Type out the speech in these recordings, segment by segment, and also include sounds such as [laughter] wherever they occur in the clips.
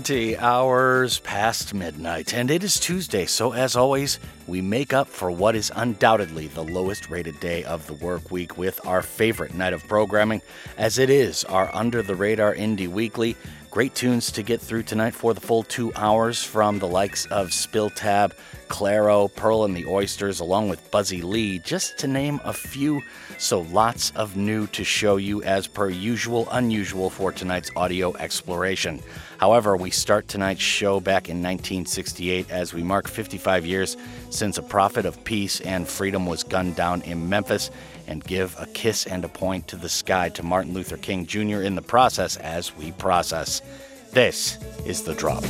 20 hours past midnight, and it is Tuesday, so as always, we make up for what is undoubtedly the lowest rated day of the work week with our favorite night of programming, as it is our Under the Radar Indie Weekly. Great tunes to get through tonight for the full two hours from the likes of Spill Tab, Clairo, Pearl and the Oysters, along with Buzzy Lee, just to name a few. So lots of new to show you as per usual, unusual for tonight's audio exploration. However, we start tonight's show back in 1968 as we mark 55 years since a prophet of peace and freedom was gunned down in Memphis and give a kiss and a point to the sky to Martin Luther King Jr. in the process as we process. This is The Drop.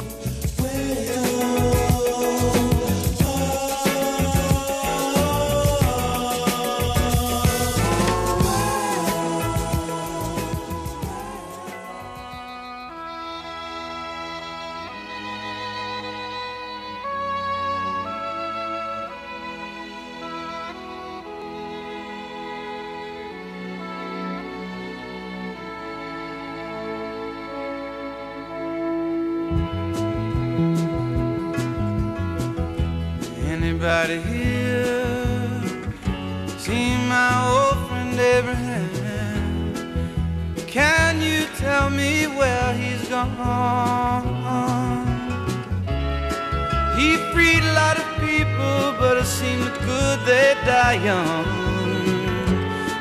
Die young.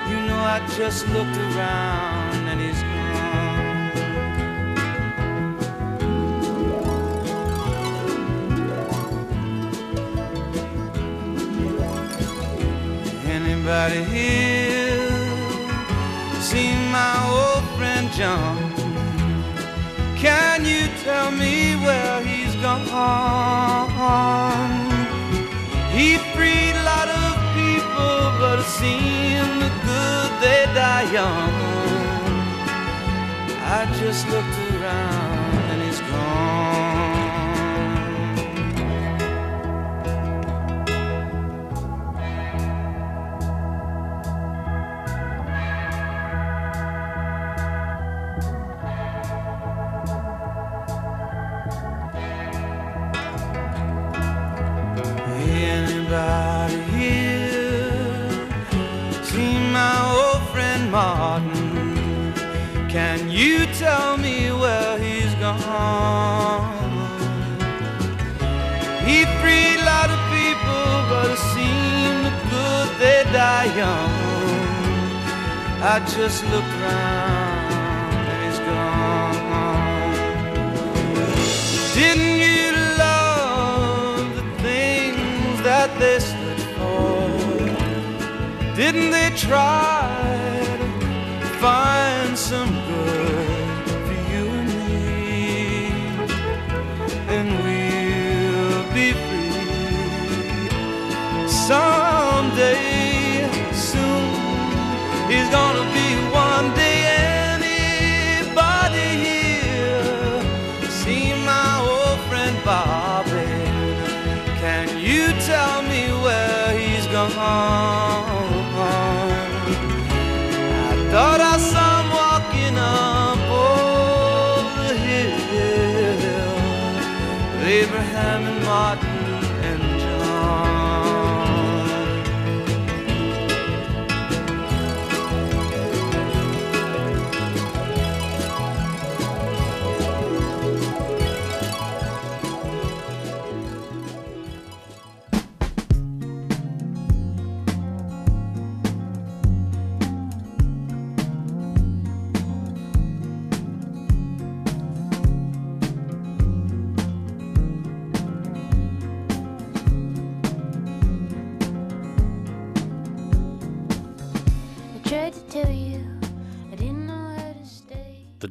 You know, I just looked around and he's gone. Anybody here seen my old friend John? Can you tell me where he's gone? But it seemed good they die young. I just looked I just looked around and he's gone. Didn't you love the things that they stood for? Didn't they try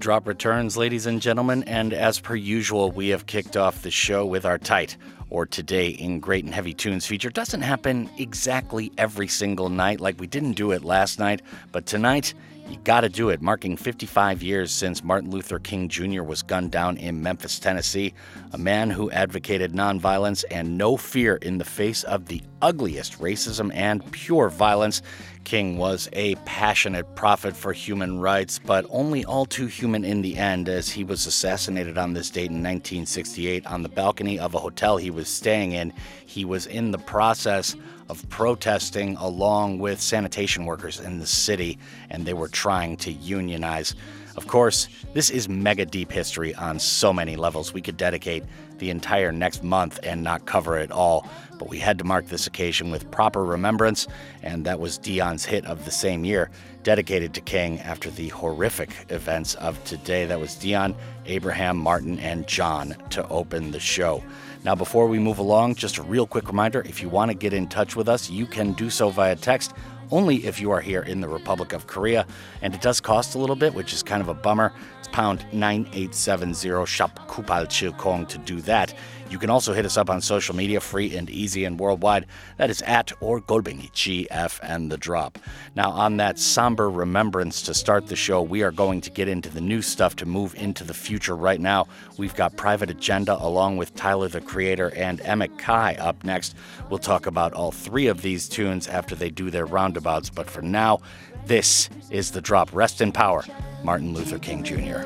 drop returns, ladies and gentlemen, and as per usual, we have kicked off the show with our tight or today in Great and Heavy Tunes feature. Doesn't happen exactly every single night like we didn't do it last night, but tonight You gotta do it, marking 55 years since Martin Luther King Jr. was gunned down in Memphis, Tennessee. A man who advocated nonviolence and no fear in the face of the ugliest racism and pure violence. King was a passionate prophet for human rights, but only all too human in the end, as he was assassinated on this date in 1968 on the balcony of a hotel he was staying in. He was in the process of protesting along with sanitation workers in the city, and they were trying to unionize. Of course, this is mega deep history on so many levels. We could dedicate the entire next month and not cover it all but we had to mark this occasion with proper remembrance, and that was Dion's hit of the same year, dedicated to King after the horrific events of today. That was Dion, Abraham, Martin, and John to open the show. Now, before we move along, just a real quick reminder if you want to get in touch with us, you can do so via text only if you are here in the Republic of Korea. And it does cost a little bit, which is kind of a bummer. It's pound 9870 shop kupal chilkong to do that. You can also hit us up on social media, free and easy and worldwide. That is at or Golbingi, GF and the drop. Now, on that somber remembrance to start the show, we are going to get into the new stuff to move into the future right now. We've got Private Agenda along with Tyler the Creator and Emmet Kai up next. We'll talk about all three of these tunes after they do their roundabouts, but for now, this is the drop. Rest in power, Martin Luther King Jr.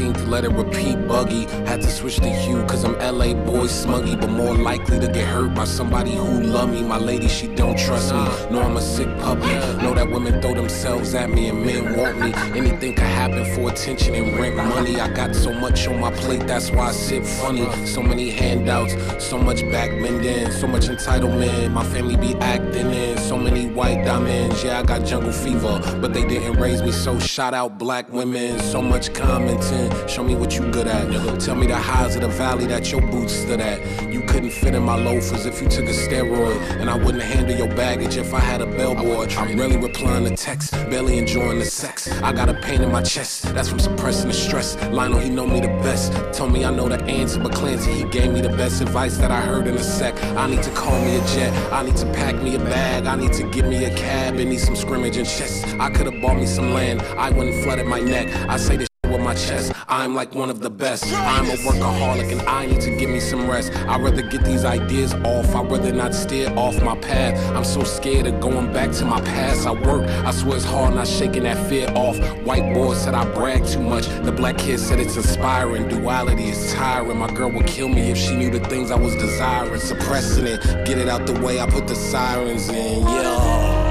Let it. 18th, let it repeat buggy. Had to switch the hue, cause I'm LA boy smuggy, but more likely to get hurt by somebody who love me. My lady, she don't trust me. Know I'm a sick puppy. Know that women throw themselves at me and men want me. Anything could happen for attention and rent money. I got so much on my plate, that's why I sit funny. So many handouts, so much back bending, so much entitlement. My family be acting in so many white diamonds. Yeah, I got jungle fever, but they didn't raise me, so shout out black women so much commenting. Show me what you good at. Tell me the highs of the valley that your boots stood at. You couldn't fit in my loafers if you took a steroid. And I wouldn't handle your baggage if I had a bellboy. I'm really replying to texts, barely enjoying the sex. I got a pain in my chest, that's from suppressing the stress. Lionel, he know me the best. Told me I know the answer, but Clancy, he gave me the best advice that I heard in a sec. I need to call me a jet, I need to pack me a bag, I need to give me a cab and need some scrimmage and chess. I could've bought me some land, I wouldn't flooded my neck. I say this with my chest. I'm like one of the best. I'm a workaholic and I need to give me some rest. I'd rather get these ideas off. I'd rather not steer off my path. I'm so scared of going back to my past. I work, I swear it's hard not shaking that fear off. White boy said I brag too much. The black kid said it's inspiring. Duality is tiring. My girl would kill me if she knew the things I was desiring. Suppressing it, get it out the way. I put the sirens in. Yeah.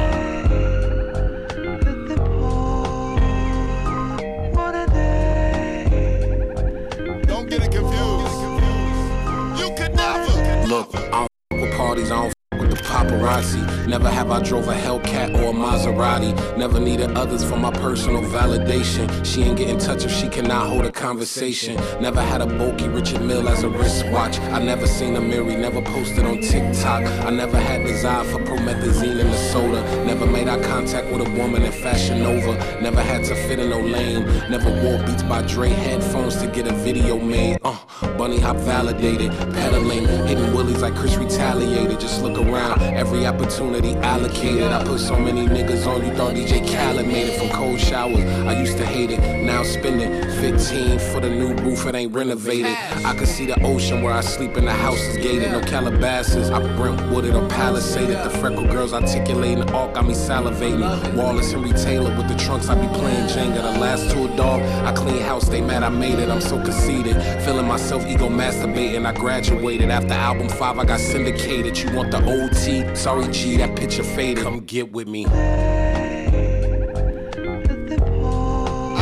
Look, I don't with parties, I don't the paparazzi. Never have I drove a Hellcat or a Maserati. Never needed others for my personal validation. She ain't get in touch if she cannot hold a conversation. Never had a bulky Richard Mille as a wristwatch. I never seen a Mary, never posted on TikTok. I never had desire for promethazine in the soda. Never made eye contact with a woman in Fashion Nova. Never had to fit in no lane. Never wore Beats by Dre headphones to get a video made. Uh, bunny hop validated. Pedaling, hitting willies like Chris retaliated. Just look around, every opportunity allocated. I put so many niggas on, you thought DJ Khaled made it from cold showers. I used to hate it, now spending 15 for the new roof, it ain't renovated. I can see the ocean where I sleep and the house is gated. No Calabasas, I Brentwooded or Palisaded. The freckle girls articulating, all got me salivating. Wallace and Taylor with the trunks, I be playing Jenga. The last tour dog, I clean house, they mad I made it. I'm so conceited, feeling myself ego masturbating. I graduated after album five, I got syndicated. You want the OT? Sorry, G, that picture faded. Come get with me. I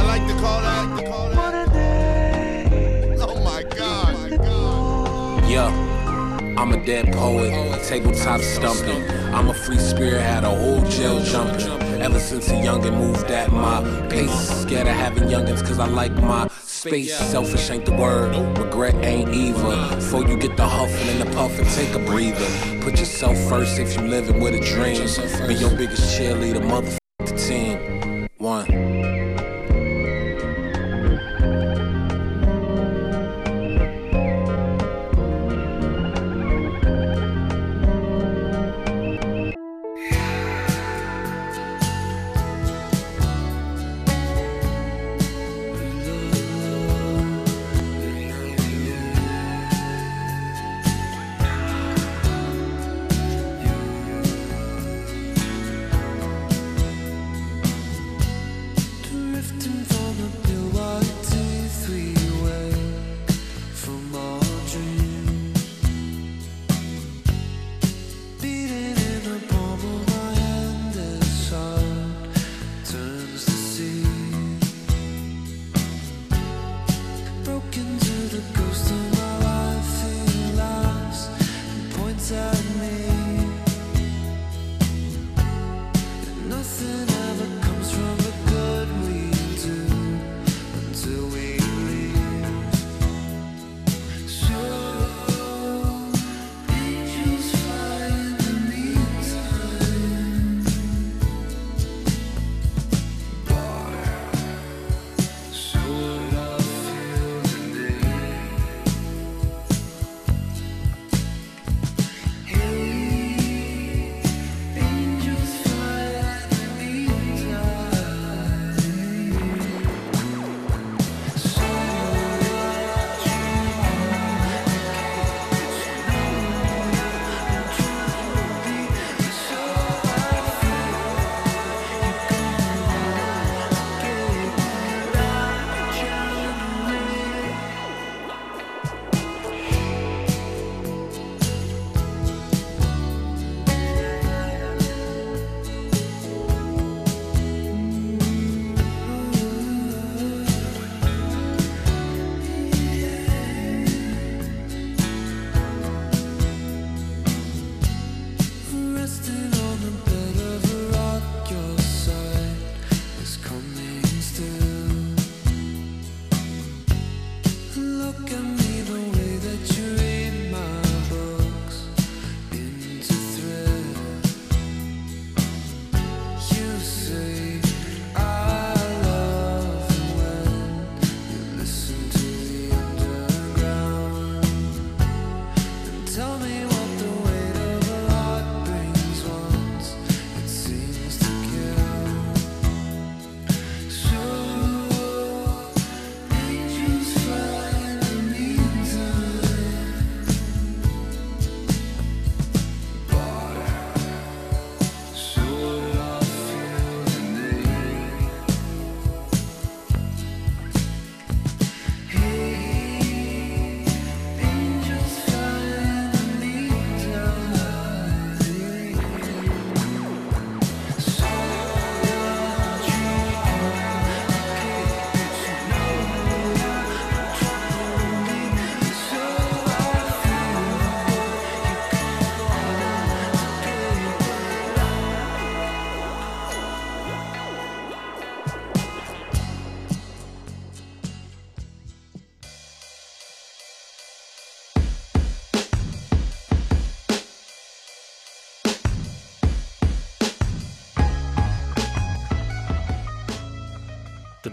like to call that. To call that. Oh my God. my God. Yeah. I'm a dead poet, tabletop stumping. I'm a free spirit, had a whole jail jumping. Ever since a youngin' moved at my pace. Scared of having youngins, cause I like my space. Selfish ain't the word, regret ain't either. Before you get the huffing and the puffing, take a breather. Put yourself first if you living with a dream. Be your biggest cheerleader, motherfucker the team. One.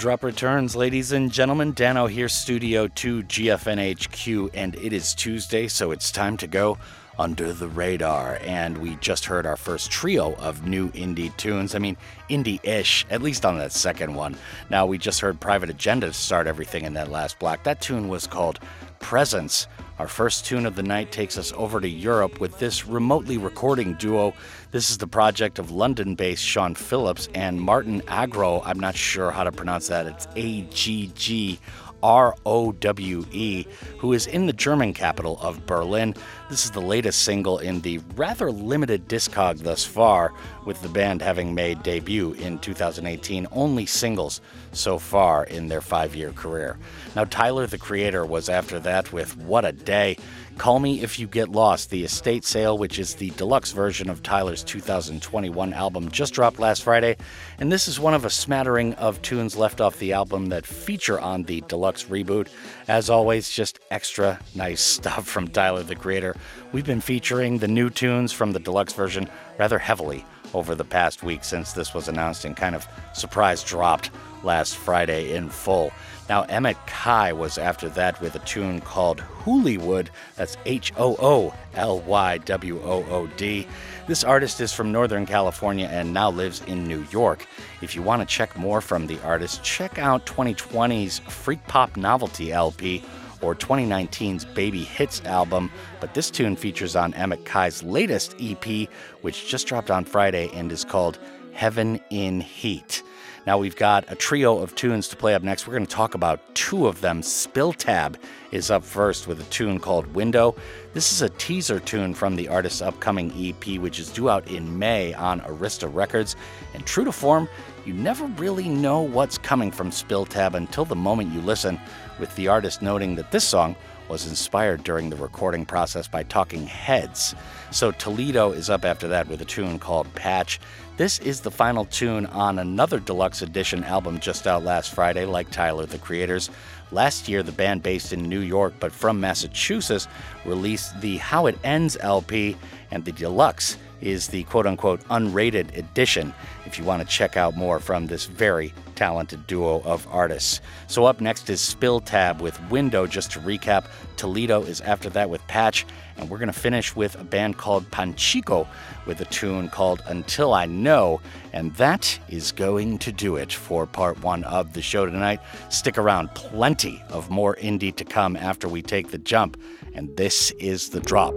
Drop returns, ladies and gentlemen. Dano here, Studio 2 GFNHQ, and it is Tuesday, so it's time to go under the radar. And we just heard our first trio of new indie tunes. I mean, indie ish, at least on that second one. Now, we just heard Private Agenda start everything in that last block. That tune was called Presence. Our first tune of the night takes us over to Europe with this remotely recording duo. This is the project of London based Sean Phillips and Martin Agro. I'm not sure how to pronounce that. It's A G G R O W E, who is in the German capital of Berlin. This is the latest single in the rather limited discog thus far, with the band having made debut in 2018. Only singles so far in their five year career. Now, Tyler the Creator was after that with What a Day. Call Me If You Get Lost, the estate sale, which is the deluxe version of Tyler's 2021 album, just dropped last Friday. And this is one of a smattering of tunes left off the album that feature on the deluxe reboot. As always, just extra nice [laughs] stuff from Tyler the Creator. We've been featuring the new tunes from the deluxe version rather heavily over the past week since this was announced and kind of surprise dropped last Friday in full. Now, Emmet Kai was after that with a tune called Hoolywood. That's H O O L Y W O O D. This artist is from Northern California and now lives in New York. If you want to check more from the artist, check out 2020's Freak Pop Novelty LP or 2019's Baby Hits album, but this tune features on Emmet Kai's latest EP, which just dropped on Friday and is called Heaven in Heat. Now we've got a trio of tunes to play up next. We're going to talk about two of them. Spill Tab is up first with a tune called Window. This is a teaser tune from the artist's upcoming EP, which is due out in May on Arista Records. And true to form, you never really know what's coming from Spill Tab until the moment you listen, with the artist noting that this song was inspired during the recording process by Talking Heads. So Toledo is up after that with a tune called Patch. This is the final tune on another deluxe edition album just out last Friday, like Tyler the Creators. Last year, the band based in New York but from Massachusetts released the How It Ends LP, and the deluxe is the quote unquote unrated edition if you want to check out more from this very talented duo of artists. So, up next is Spill Tab with Window, just to recap. Toledo is after that with Patch, and we're going to finish with a band called Panchiko with a tune called Until I Know. And that is going to do it for part one of the show tonight. Stick around, plenty of more indie to come after we take the jump. And this is the drop.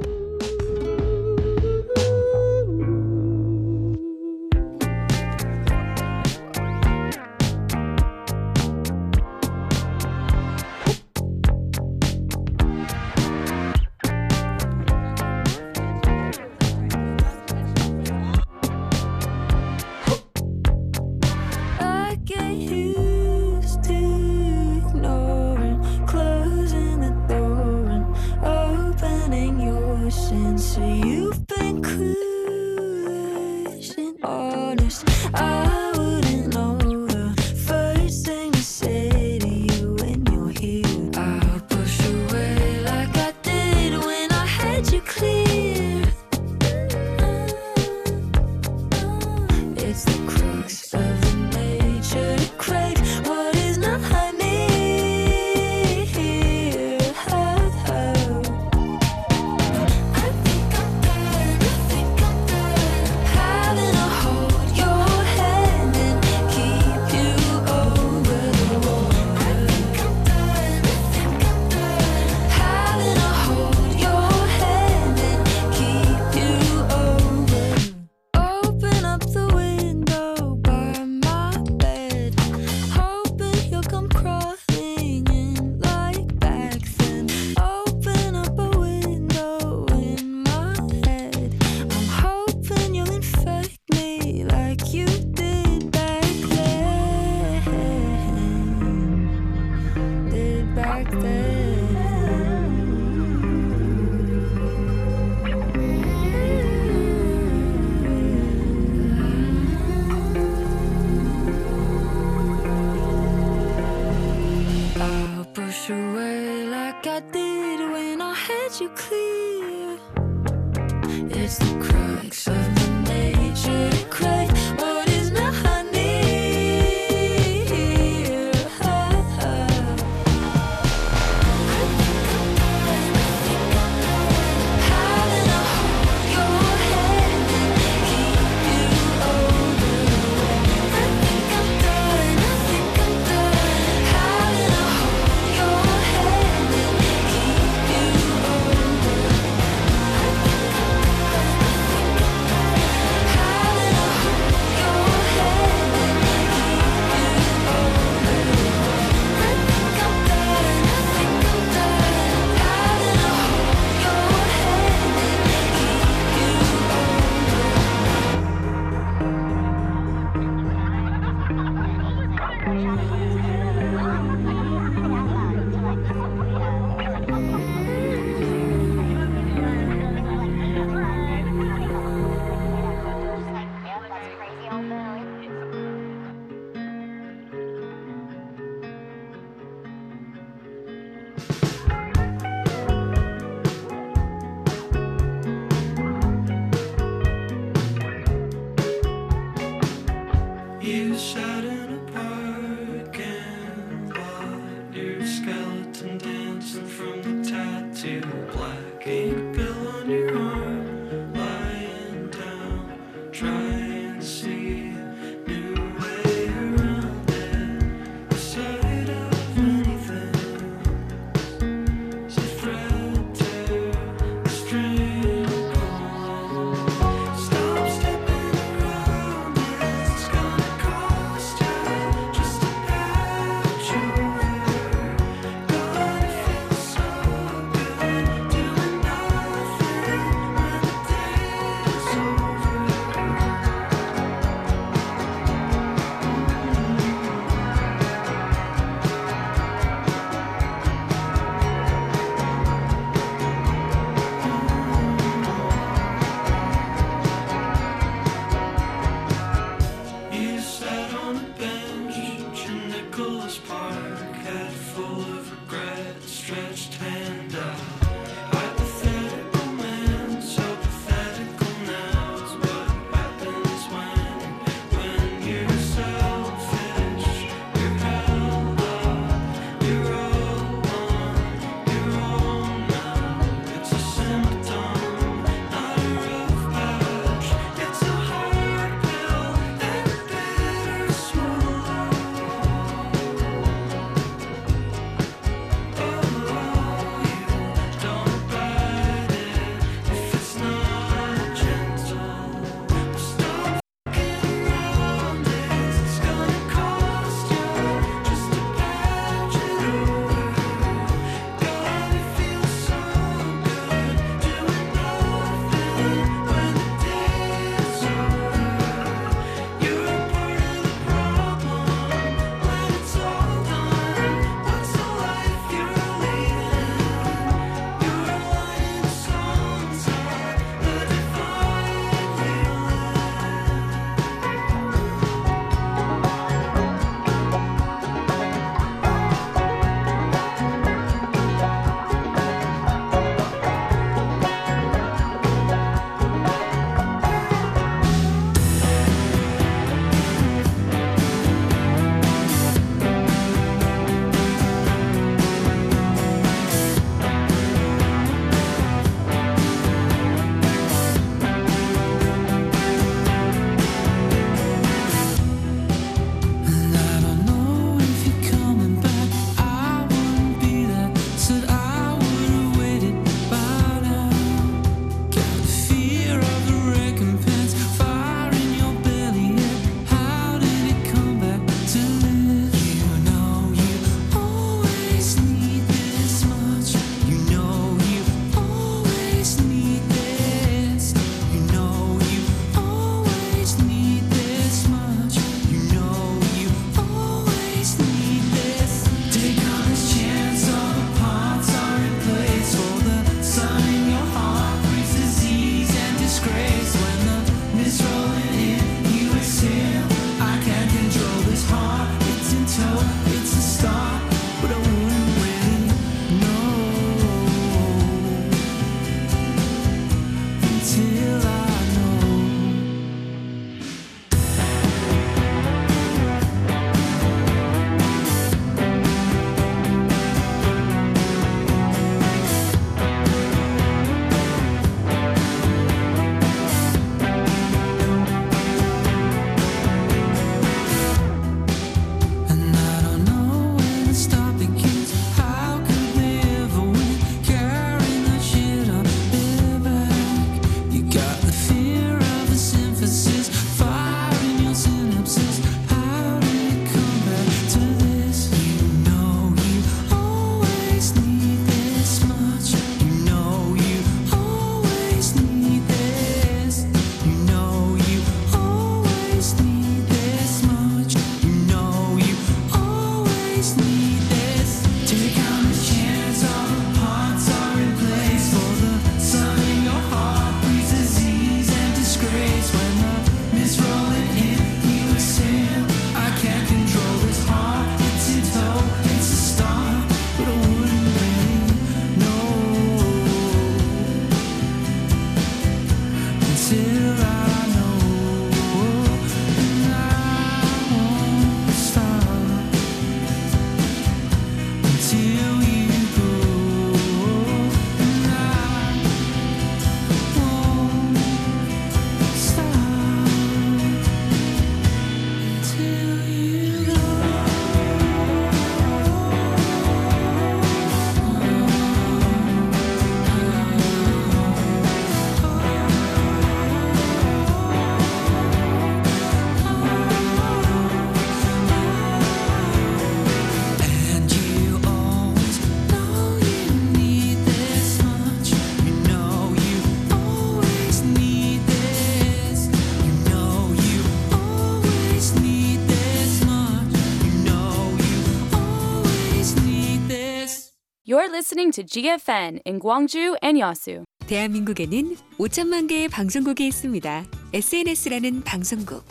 Listening to GFN in Gwangju and Yasu. 대한민국에는 5천만 개의 방송국이 있습니다. SNS라는 방송국.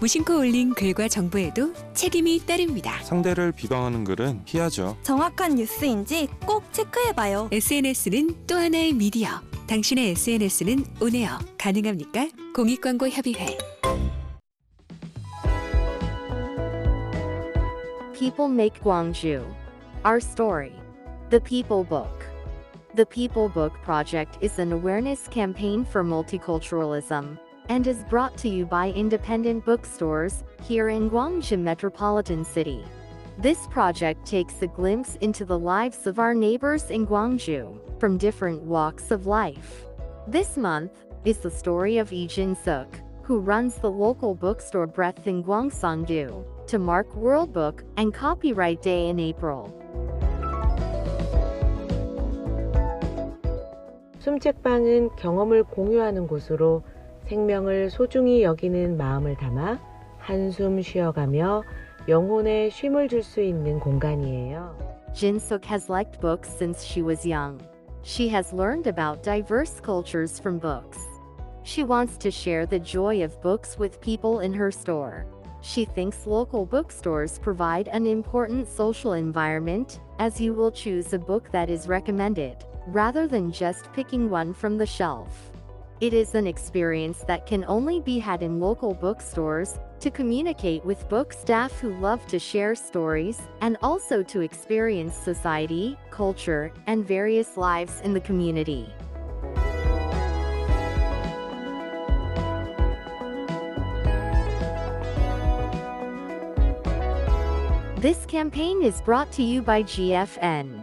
무심코 올린 글과 정보에도 책임이 따릅니다. 상대를 비방하는 글은 피하죠. 정확한 뉴스인지 꼭 체크해봐요. SNS는 또 하나의 미디어. 당신의 SNS는 오네요. 가능합니까? 공익광고협의회. People Make Gwangju. Our Story. The People Book. The People Book Project is an awareness campaign for multiculturalism and is brought to you by independent bookstores here in Gwangju Metropolitan City. This project takes a glimpse into the lives of our neighbors in Gwangju from different walks of life. This month is the story of Lee Jin-suk, who runs the local bookstore Breath in Gwangsan-gu, to mark World Book and Copyright Day in April. 숨책방은 경험을 공유하는 곳으로 생명을 소중히 여기는 마음을 담아 한숨 쉬어가며 영혼에 쉼을 줄 수 있는 공간이에요. Jin-suk has liked books since she was young. She has learned about diverse cultures from books. She wants to share the joy of books with people in her store. She thinks local bookstores provide an important social environment, as you will choose a book that is recommended, rather than just picking one from the shelf. It is an experience that can only be had in local bookstores, to communicate with book staff who love to share stories, and also to experience society, culture, and various lives in the community. This campaign is brought to you by GFN.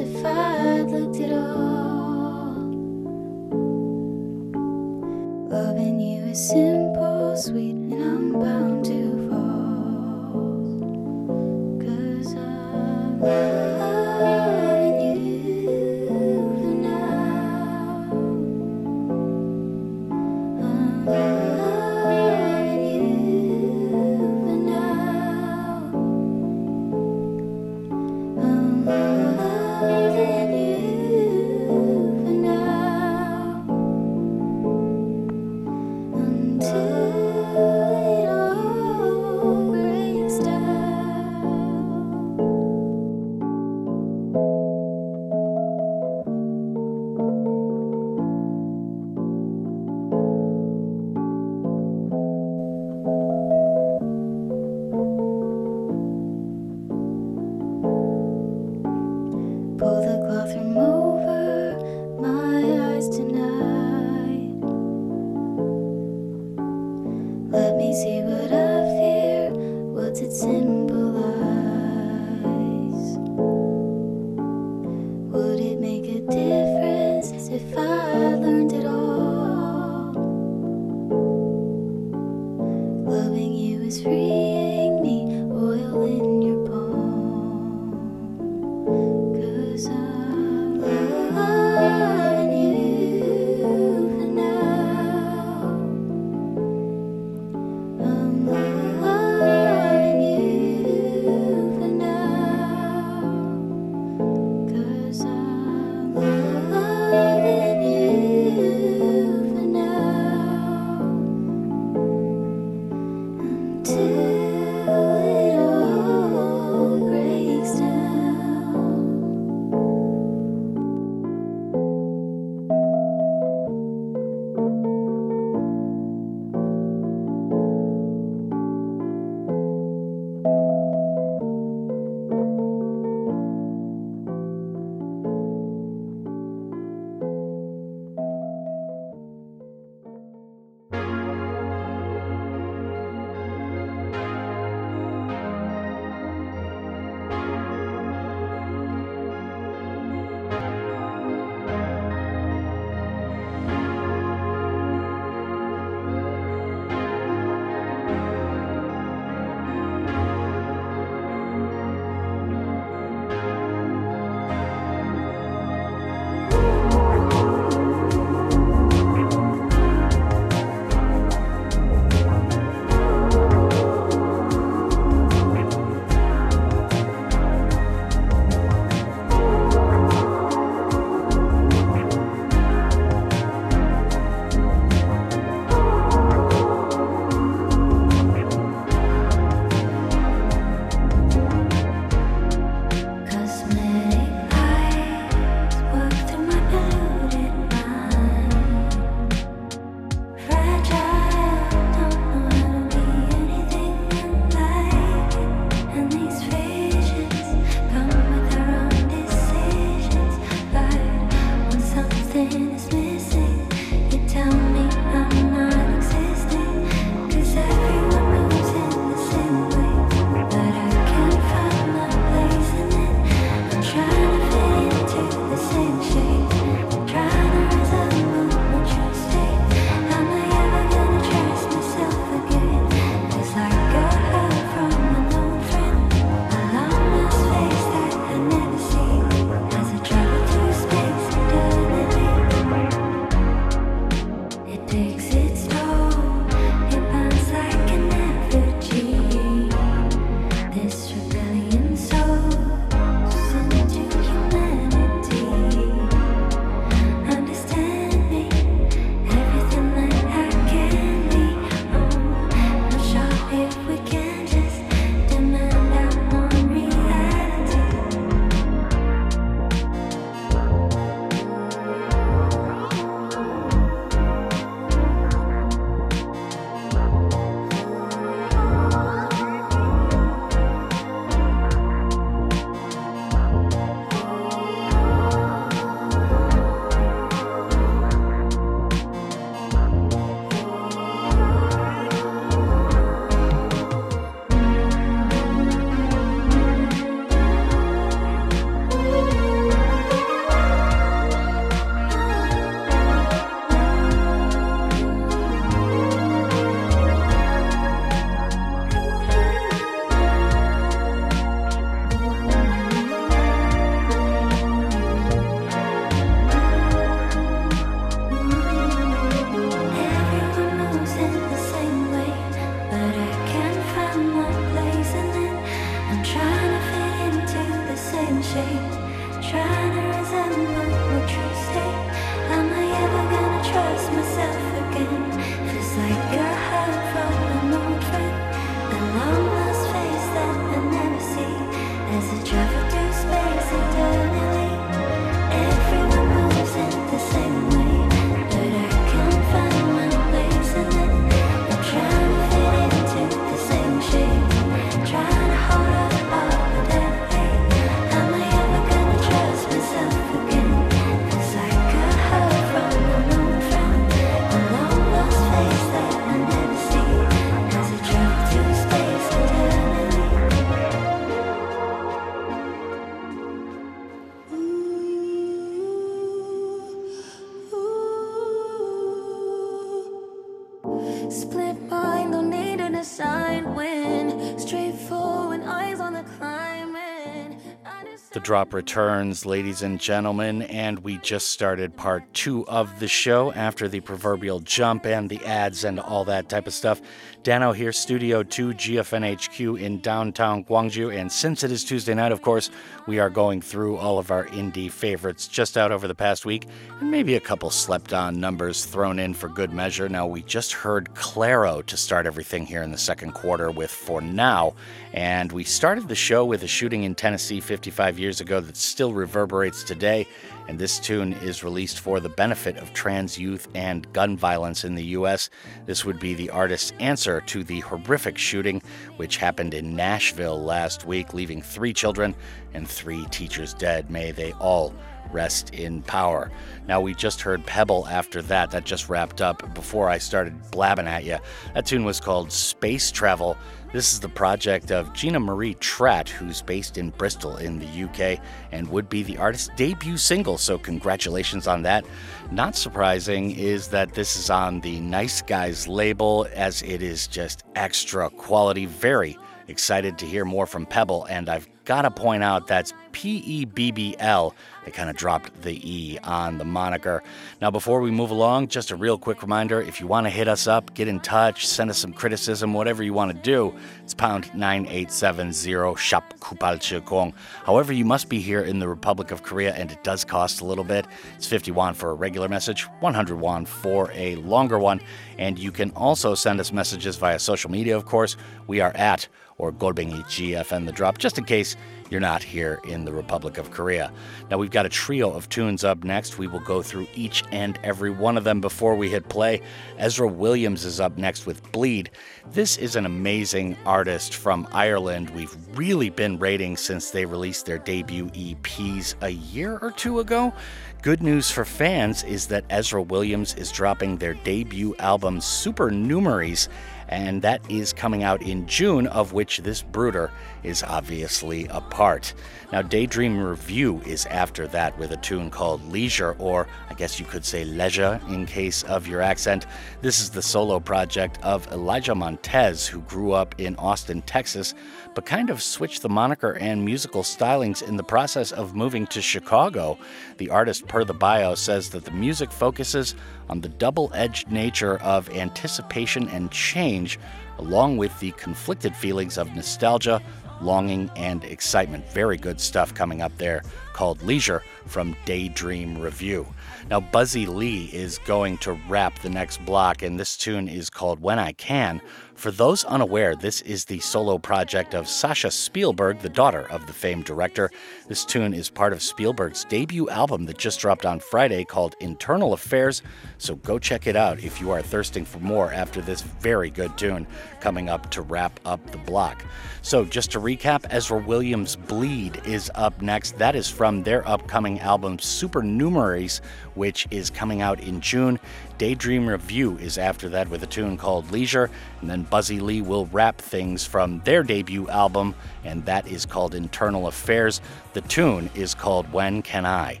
Drop returns, ladies and gentlemen, and we just started part two of the show after the proverbial jump and the ads and all that type of stuff. Dano here, Studio 2, GFNHQ in downtown Gwangju. And since it is Tuesday night, of course, we are going through all of our indie favorites just out over the past week, and maybe a couple slept on numbers thrown in for good measure. Now, we just heard Clairo to start everything here in the second quarter with For Now, and we started the show with a shooting in Tennessee 55 years ago that still reverberates today. And this tune is released for the benefit of trans youth and gun violence in the U.S. This would be the artist's answer to the horrific shooting which happened in Nashville last week, leaving three children and three teachers dead. May they all rest in power. Now, we just heard Pebbl after that. That just wrapped up before I started blabbing at you. That tune was called Space Travel. This is the project of Gina Marie Tratt, who's based in Bristol in the UK and would be the artist's debut single, so congratulations on that. Not surprising is that this is on the Nice Guys label, as it is just extra quality. Very excited to hear more from Pebbl, and I've got to point out that's P E B B L. They kind of dropped the E on the moniker. Now, before we move along, just a real quick reminder if you want to hit us up, get in touch, send us some criticism, whatever you want to do, it's pound 9870 Shop Kupalchikong. However, you must be here in the Republic of Korea, and it does cost a little bit. It's 50 won for a regular message, 100 won for a longer one. And you can also send us messages via social media, of course. We are at or Golbengi GFN The Drop, just in case you're not here in the Republic of Korea. Now, we've got a trio of tunes up next. We will go through each and every one of them before we hit play. Ezra Williams is up next with Bleed. This is an amazing artist from Ireland. We've really been rating since they released their debut EPs a year or two ago. Good news for fans is that Ezra Williams is dropping their debut album Supernumeraries and that is coming out in June, of which this brooder is obviously a part. Now, Daydream Review is after that with a tune called Leisure, or I guess you could say Leisure in case of your accent. This is the solo project of Elijah Montez, who grew up in Austin, Texas, but kind of switched the moniker and musical stylings in the process of moving to Chicago. The artist, per the bio, says that the music focuses on the double edged nature of anticipation and change, along with the conflicted feelings of nostalgia, longing, and excitement. Very good stuff coming up there called Leisure from Daydream Review. Now, Buzzy Lee is going to wrap the next block, and this tune is called When I Can. For those unaware, this is the solo project of Sasha Spielberg, the daughter of the famed director. This tune is part of Spielberg's debut album that just dropped on Friday called Internal Affairs, so go check it out if you are thirsting for more after this very good tune coming up to wrap up the block. So, just to recap, Ezra Williams' Bleed is up next. That is from their upcoming album Supernumeraries, which is coming out in June. Daydream Review is after that with a tune called Leisure, and then Buzzy Lee will wrap things from their debut album, and that is called Internal Affairs. The tune is called When Can I?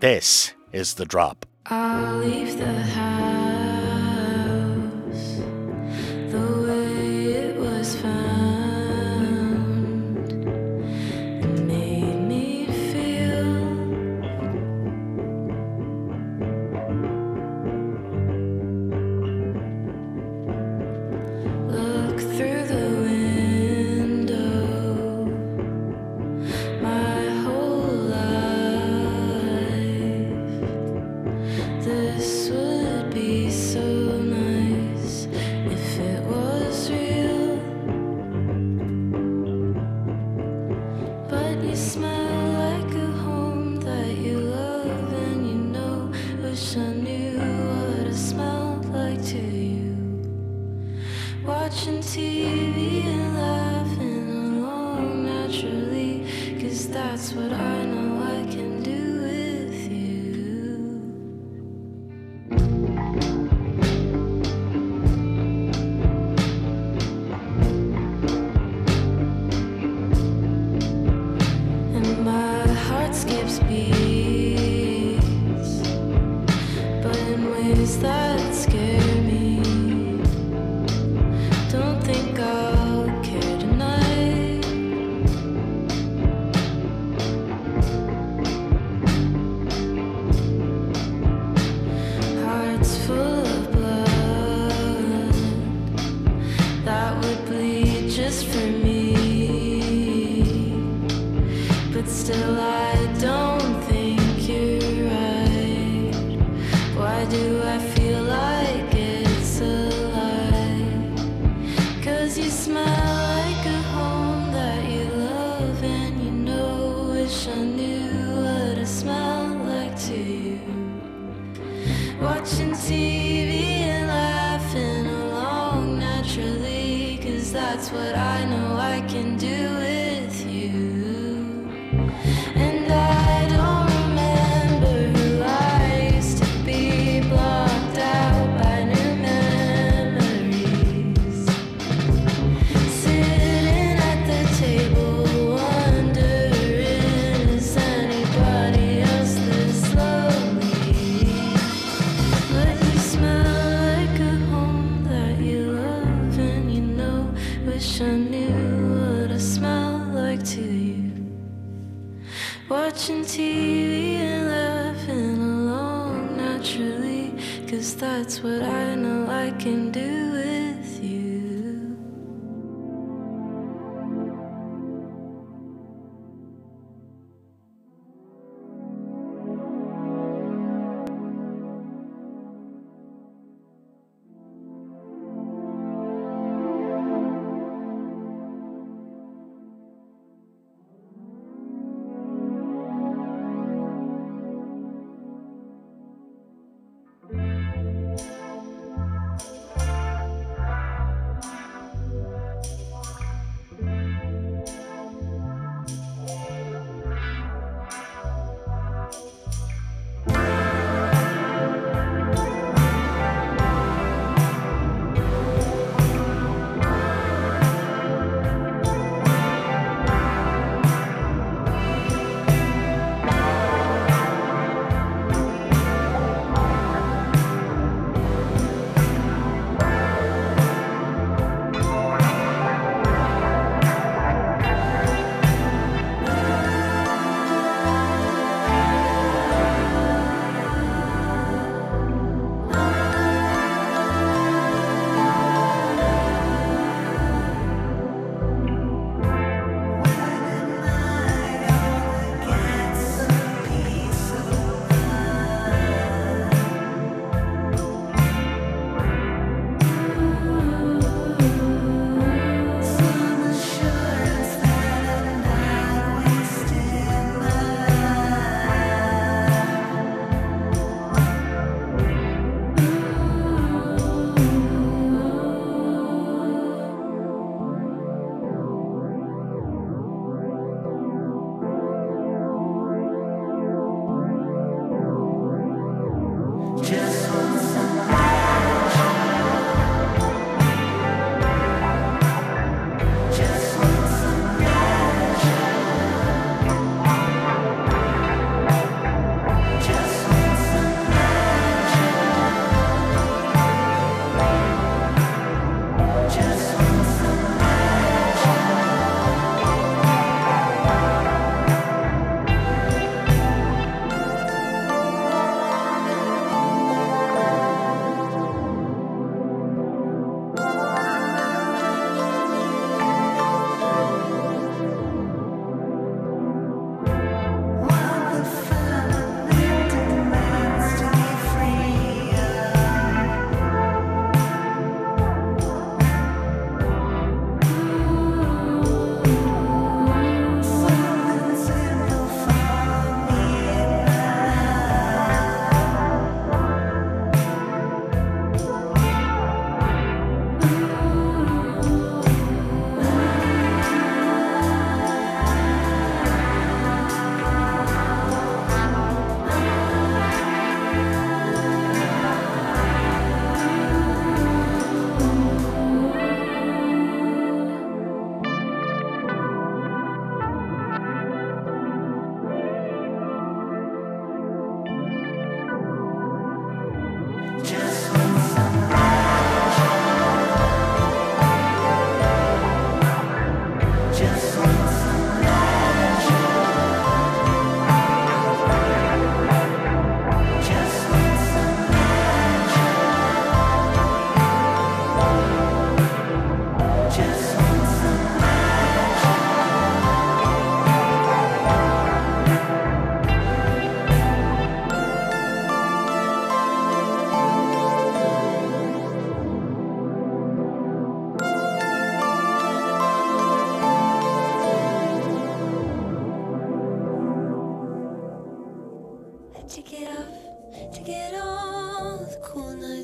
This is the drop. I'll leave the house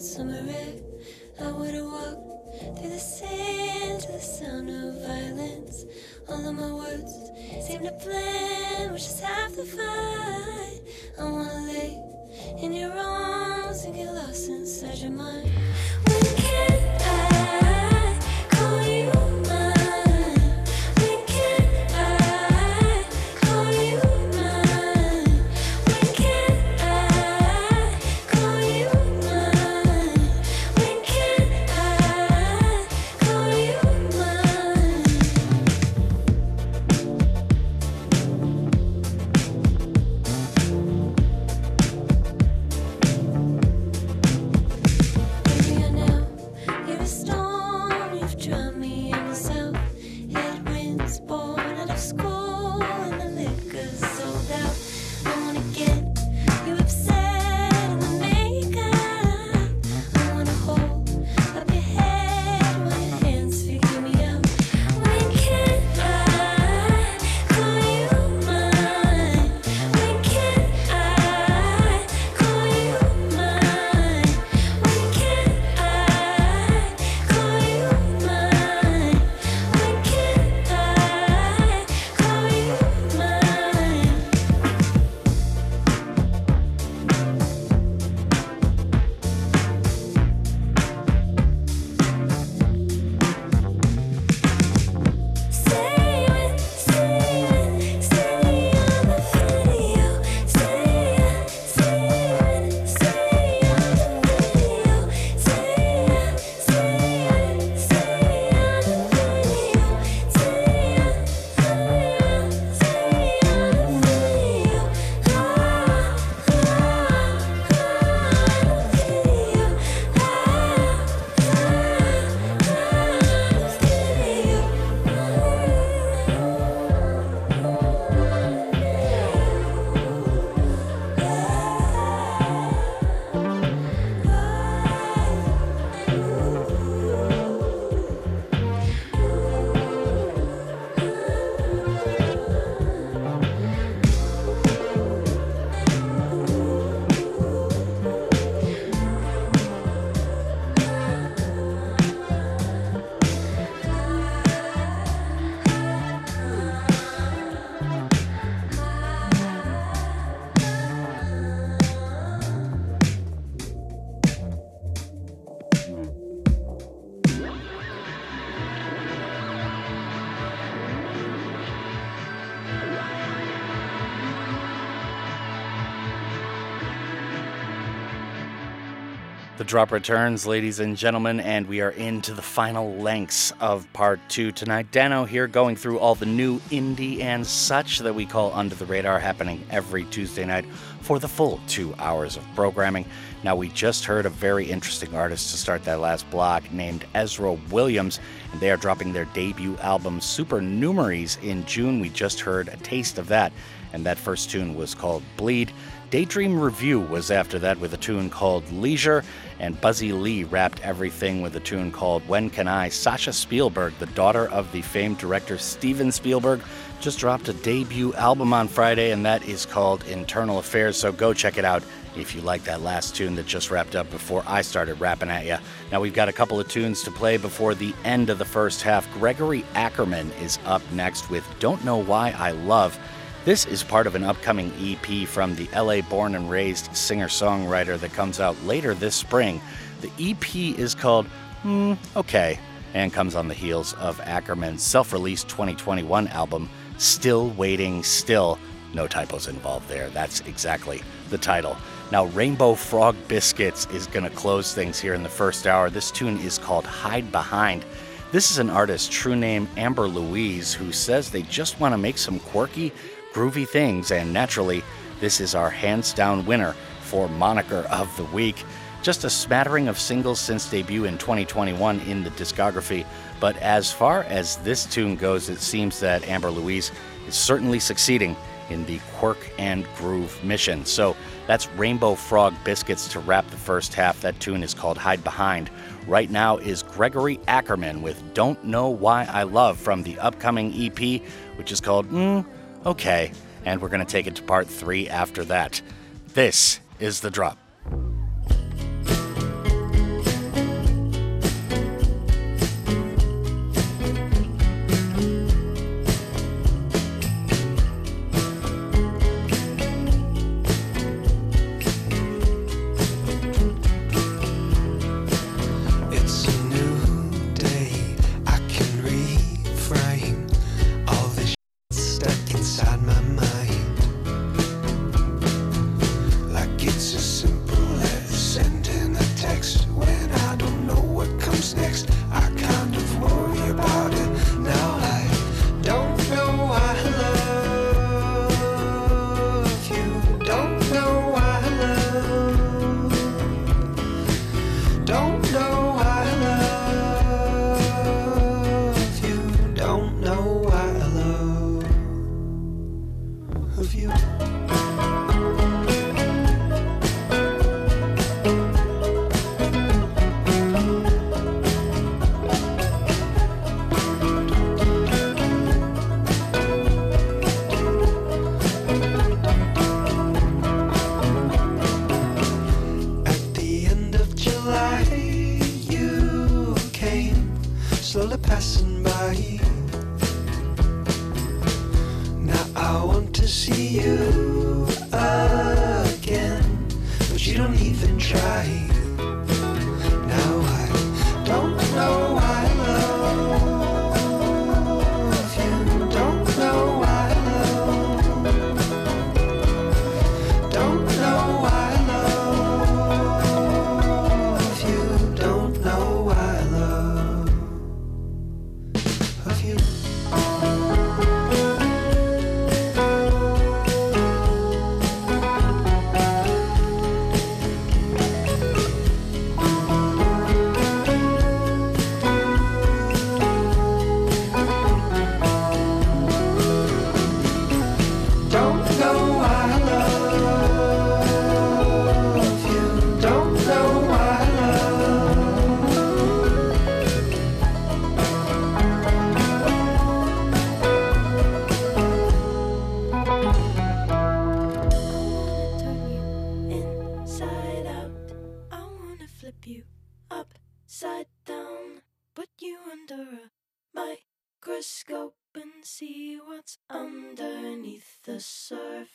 midsummer eve, I would have walked through the sand to the sound of violence. All of my words seem to plan, which is half the fight. I wanna lay in your arms and get lost inside your mind. Drop returns, ladies and gentlemen, and we are into the final lengths of part two tonight. Dano here going through all the new indie and such that we call Under the Radar happening every Tuesday night for the full two hours of programming. Now, we just heard a very interesting artist to start that last block named Ezra Williams, and they are dropping their debut album Supernumeraries in June. We just heard a taste of that, and that first tune was called Bleed. Daydream Review was after that with a tune called Leisure, and Buzzy Lee wrapped everything with a tune called When Can I? Sasha Spielberg, the daughter of the famed director Steven Spielberg, just dropped a debut album on Friday, and that is called Internal Affairs, so go check it out if you like that last tune that just wrapped up before I started rapping at you. Now we've got a couple of tunes to play before the end of the first half. Gregory Ackerman is up next with Don't Know Why I Love. This is part of an upcoming EP from the LA born and raised singer songwriter that comes out later this spring. The EP is called Hmm, Okay and comes on the heels of Ackerman's self released 2021 album, Still Waiting Still. No typos involved there. That's exactly the title. Now, Rainbow Frog Biscuits is going to close things here in the first hour. This tune is called Hide Behind. This is an artist, true name Amber Louise, who says they just want to make some quirky, groovy things, and naturally, this is our hands down winner for Moniker of the Week. Just a smattering of singles since debut in 2021 in the discography, but as far as this tune goes, it seems that Amber Louise is certainly succeeding in the quirk and groove mission. So that's Rainbow Frog Biscuits to wrap the first half. That tune is called Hide Behind. Right now is Gregory Ackerman with Don't Know Why I Love from the upcoming EP, which is called Mm, Okay. And we're going to take it to part three after that. This is The Drop.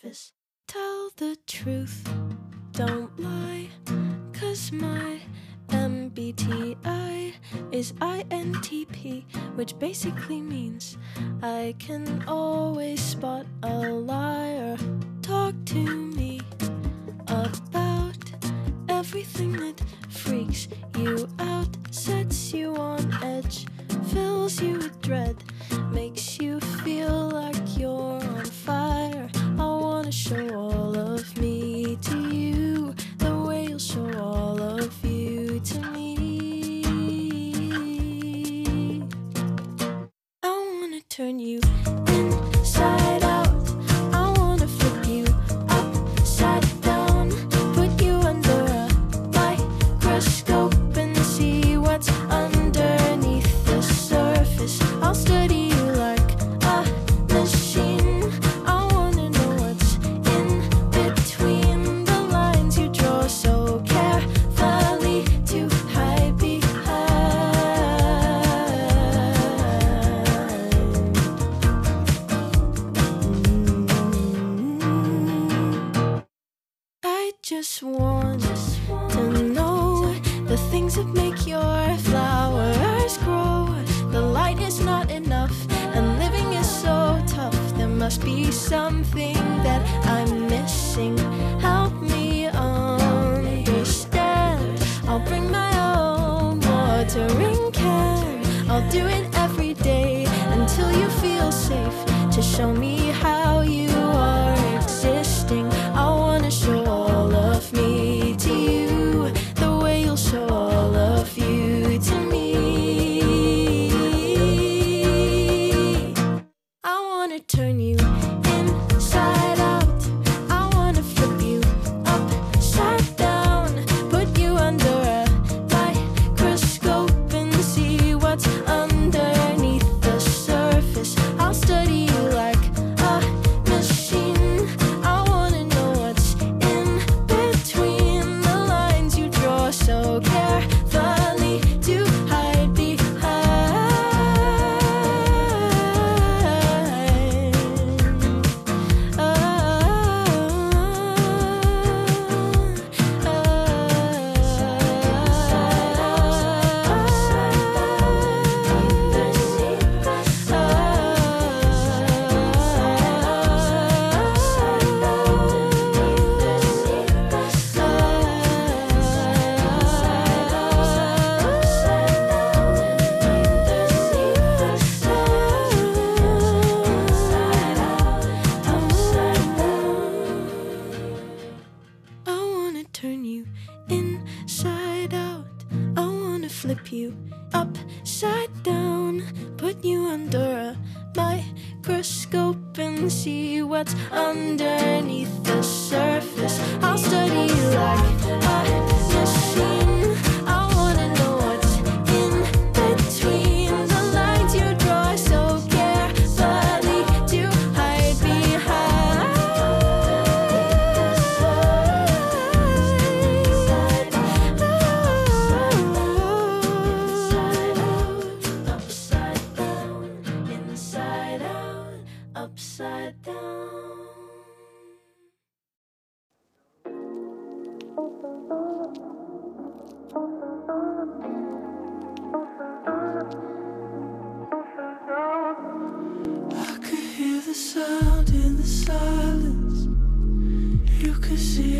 surface. Tell the truth, don't lie, cause my MBTI is INTP, which basically means I can always spot a liar. Talk to me about everything that freaks you out, sets you on edge, fills you with dread, makes you feel like you're on fire show all of me to you.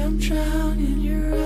I'm drowning in your eyes.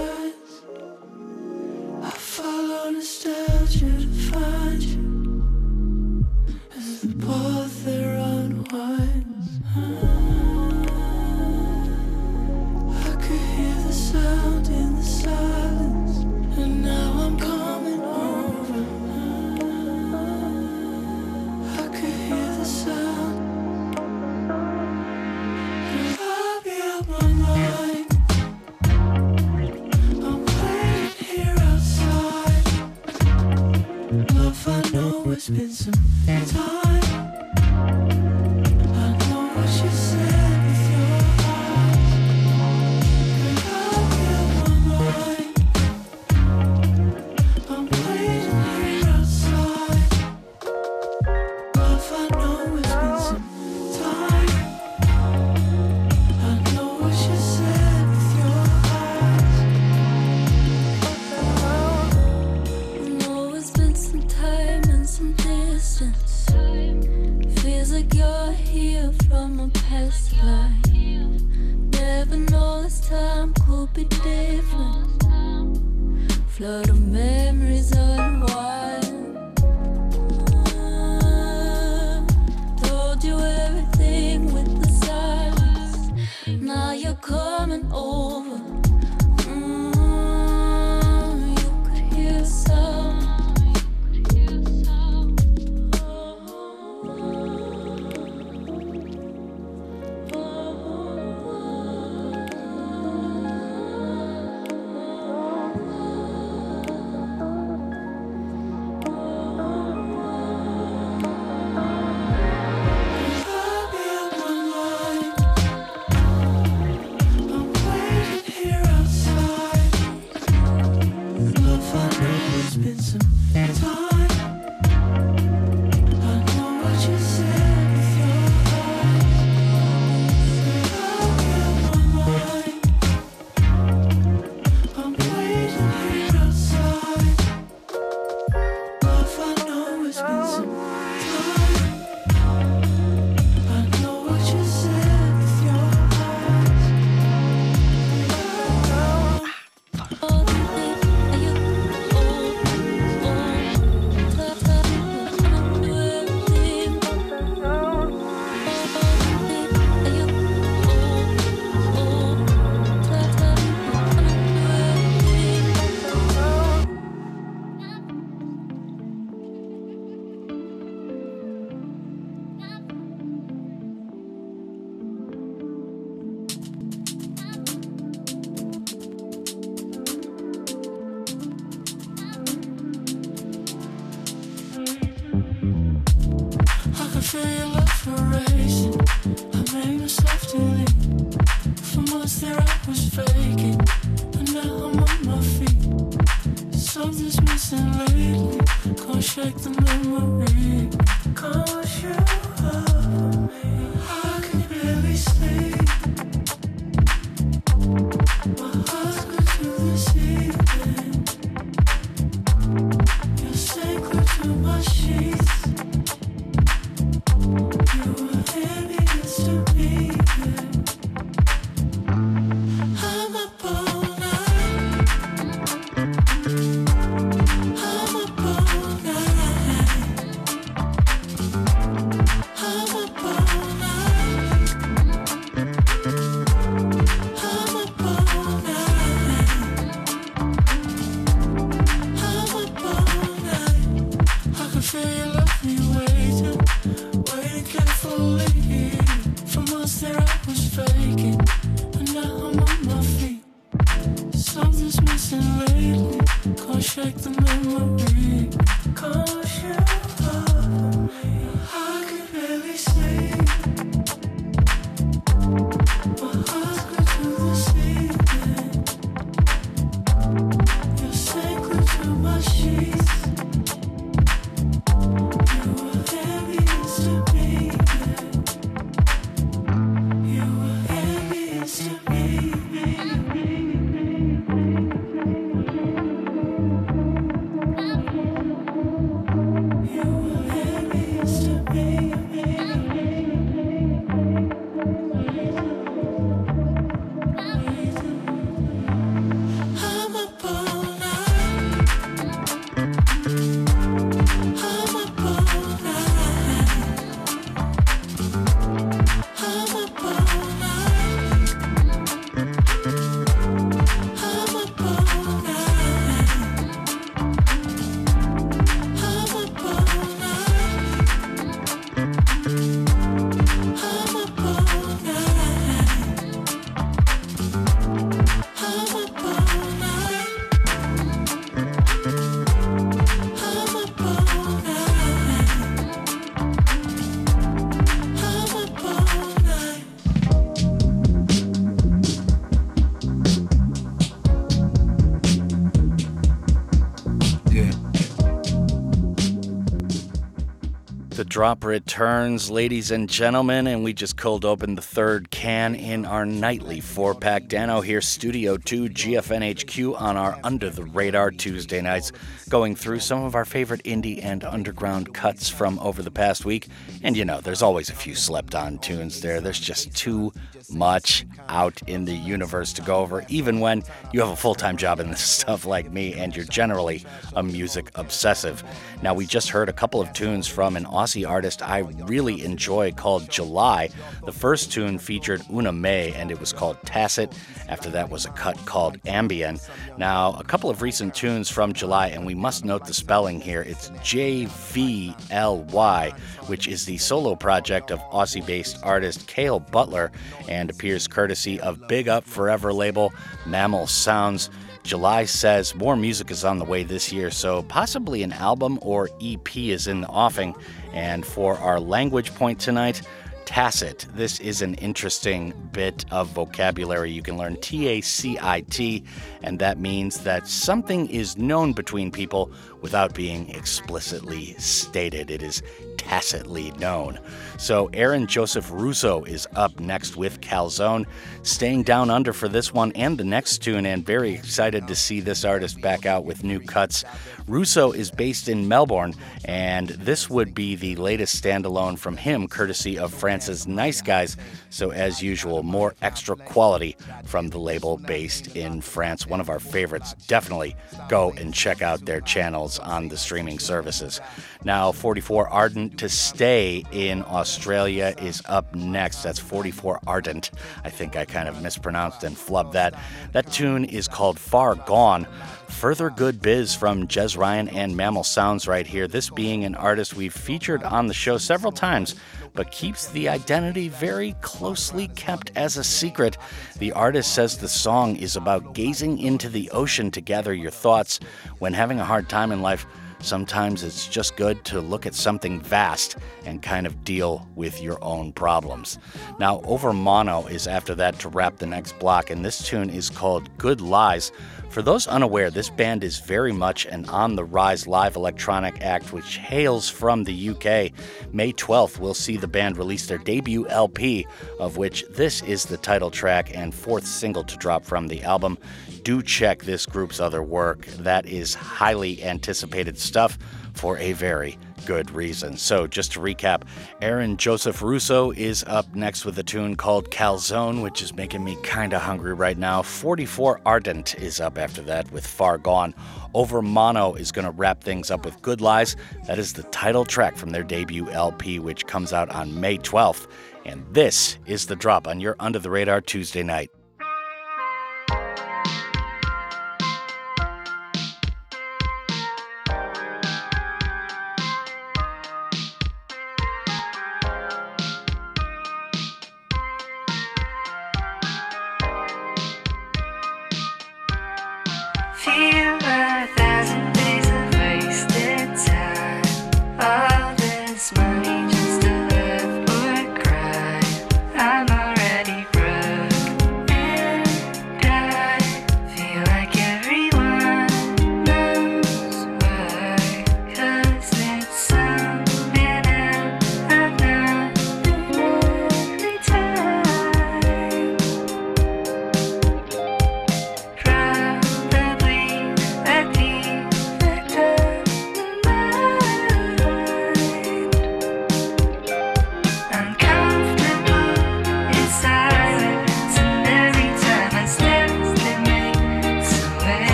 Drop returns, ladies and gentlemen, and we just cold open the third can in our nightly four pack. Dano here, Studio 2, GFNHQ on our Under the Radar Tuesday nights, going through some of our favorite indie and underground cuts from over the past week. And you know, there's always a few slept on tunes there. There's just too much out in the universe to go over, even when you have a full time job in this [laughs] stuff like me and you're generally a music obsessive. Now, we just heard a couple of tunes from an Aussie artist I really enjoy called JVLY. The first tune featured Una Mey and it was called Tacit. After that was a cut called Ambien. Now, a couple of recent tunes from JVLY, and we must note the spelling here. It's J V L Y, which is the solo project of Aussie based artist Kale Butler and appears courtesy of Big Up Forever label Mammal Sounds. JVLY says more music is on the way this year, so possibly an album or EP is in the offing. And for our language point tonight, tacit. This is an interesting bit of vocabulary. You can learn T A C I T, and that means that something is known between people without being explicitly stated. It is tacitly known. So, Aaron Joseph Russo is up next with Calzone, staying down under for this one and the next tune, and very excited to see this artist back out with new cuts. Russo is based in Melbourne, and this would be the latest standalone from him, courtesy of France's Nice Guys. So, as usual, more extra quality from the label based in France. One of our favorites. Definitely go and check out their channels on the streaming services. Now, 44 Ardent to Stay in Australia is up next. That's 44 Ardent. I think I kind of mispronounced and flubbed that. That tune is called Far Gone. Further good biz from Jez Ryan and Mammal Sounds right here. This being an artist we've featured on the show several times, but keeps the identity very closely kept as a secret. The artist says the song is about gazing into the ocean to gather your thoughts when having a hard time in life. Sometimes it's just good to look at something vast and kind of deal with your own problems. Now, Overmono is after that to wrap the next block, and this tune is called Good Lies. For those unaware, this band is very much an on the rise live electronic act which hails from the UK. May 12th, we'll see the band release their debut LP, of which this is the title track and fourth single to drop from the album. Do check this group's other work. That is highly anticipated stuff for a very good reason. So, just to recap, Aaron Joseph Russo is up next with a tune called Calzone, which is making me kind of hungry right now. 44 Ardent is up after that with Far Gone. Overmono is going to wrap things up with Good Lies. That is the title track from their debut LP, which comes out on May 12th. And this is the drop on your Under the Radar Tuesday night.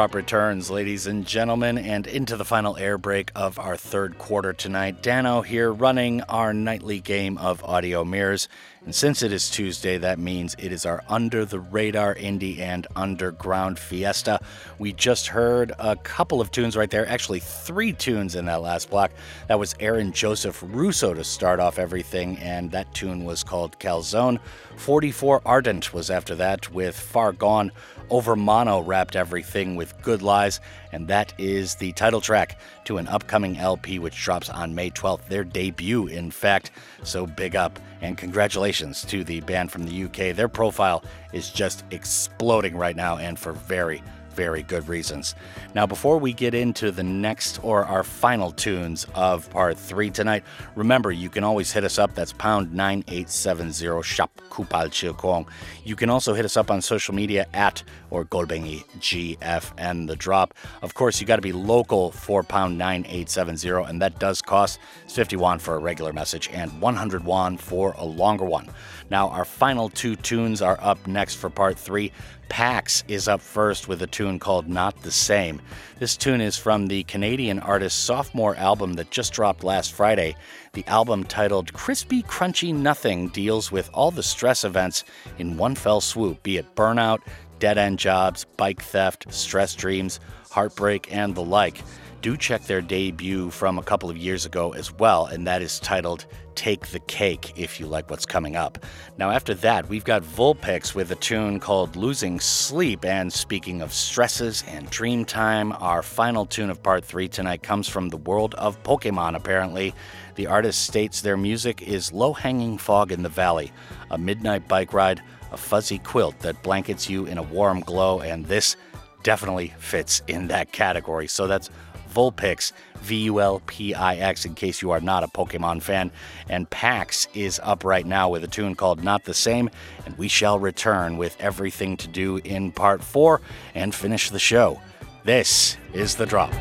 Drop returns, ladies and gentlemen, and into the final air break of our third quarter tonight. Dano here running our nightly game of audio mirrors. And since it is Tuesday, that means it is our under the radar indie and underground fiesta. We just heard a couple of tunes right there, actually, three tunes in that last block. That was Aaron Joseph Russo to start off everything, and that tune was called Calzone. 44 Ardent was after that with Far Gone. Overmono wrapped everything with Good Lies, and that is the title track to an upcoming LP which drops on May 12th, their debut, in fact. So big up and congratulations to the band from the UK. Their profile is just exploding right now, and for very, very good reasons. Now, before we get into the next or our final tunes of part three tonight, remember you can always hit us up. That's pound 9870 shop Kupal Chilkong. You can also hit us up on social media at or Golbengi GFN the drop. Of course, you got to be local for pound 9870, and that does cost it's 50 won for a regular message and 100 won for a longer one. Now, our final two tunes are up next for part three. PACKS is up first with a tune called Not the Same. This tune is from the Canadian artist's sophomore album that just dropped last Friday. The album, titled Crispy Crunchy Nothing, deals with all the stress events in one fell swoop, be it burnout, dead end jobs, bike theft, stress dreams, heartbreak, and the like. Do check their debut from a couple of years ago as well, and that is titled Take the Cake if you like what's coming up. Now, after that, we've got Vulpix with a tune called Losing Sleep. And speaking of stresses and dream time, our final tune of part three tonight comes from the world of Pokemon, apparently. The artist states their music is low hanging fog in the valley, a midnight bike ride, a fuzzy quilt that blankets you in a warm glow, and this definitely fits in that category. So that's Vulpix, V U L P I X, in case you are not a Pokemon fan. And PACKS is up right now with a tune called Not the Same, and we shall return with everything to do in part four and finish the show. This is The Drop.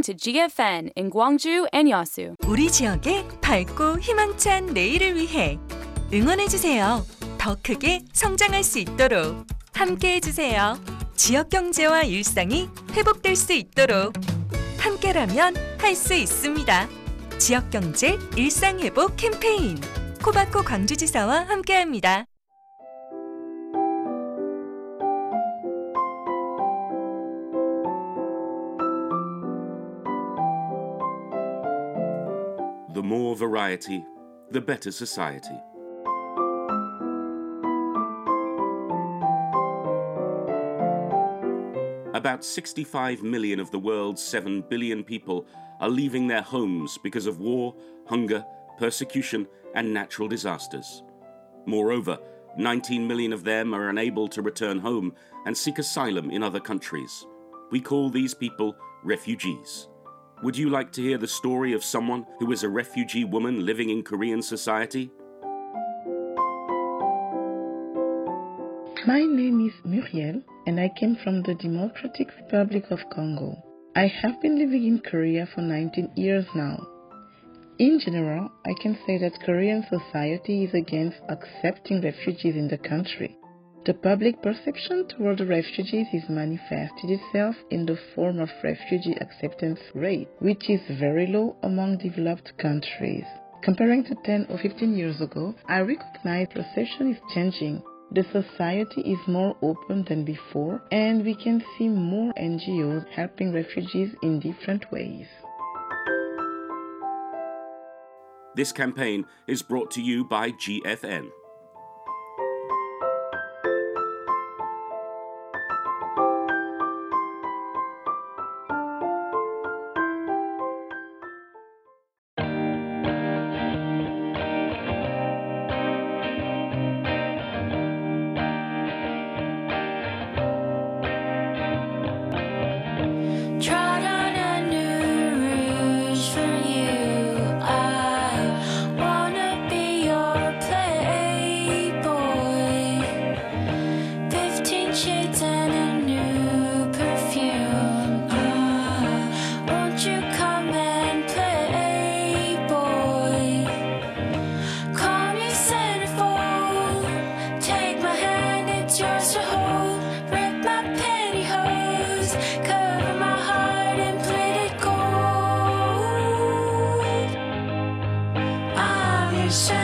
listening to GFN in Gwangju and Yasu. 우리 지역의 밝고 희망찬 내일을 위해 응원해 주세요. 더 크게 성장할 수 있도록 함께 해 주세요. 지역 경제와 일상이 회복될 수 있도록 함께라면 할 수 있습니다. 지역 경제 일상 회복 캠페인 코바코 광주지사와 함께합니다. More variety, the better society. About 65 million of the world's 7 billion people are leaving their homes because of war, hunger, persecution, and natural disasters. Moreover, 19 million of them are unable to return home and seek asylum in other countries. We call these people refugees. Would you like to hear the story of someone who is a refugee woman living in Korean society? My name is Muriel and I came from the Democratic Republic of Congo. I have been living in Korea for 19 years now. In general, I can say that Korean society is against accepting refugees in the country. The public perception toward the refugees is manifested itself in the form of refugee acceptance rate, which is very low among developed countries. Comparing to 10 or 15 years ago, I recognize perception is changing. The society is more open than before, and we can see more NGOs helping refugees in different ways. This campaign is brought to you by GFN. I'm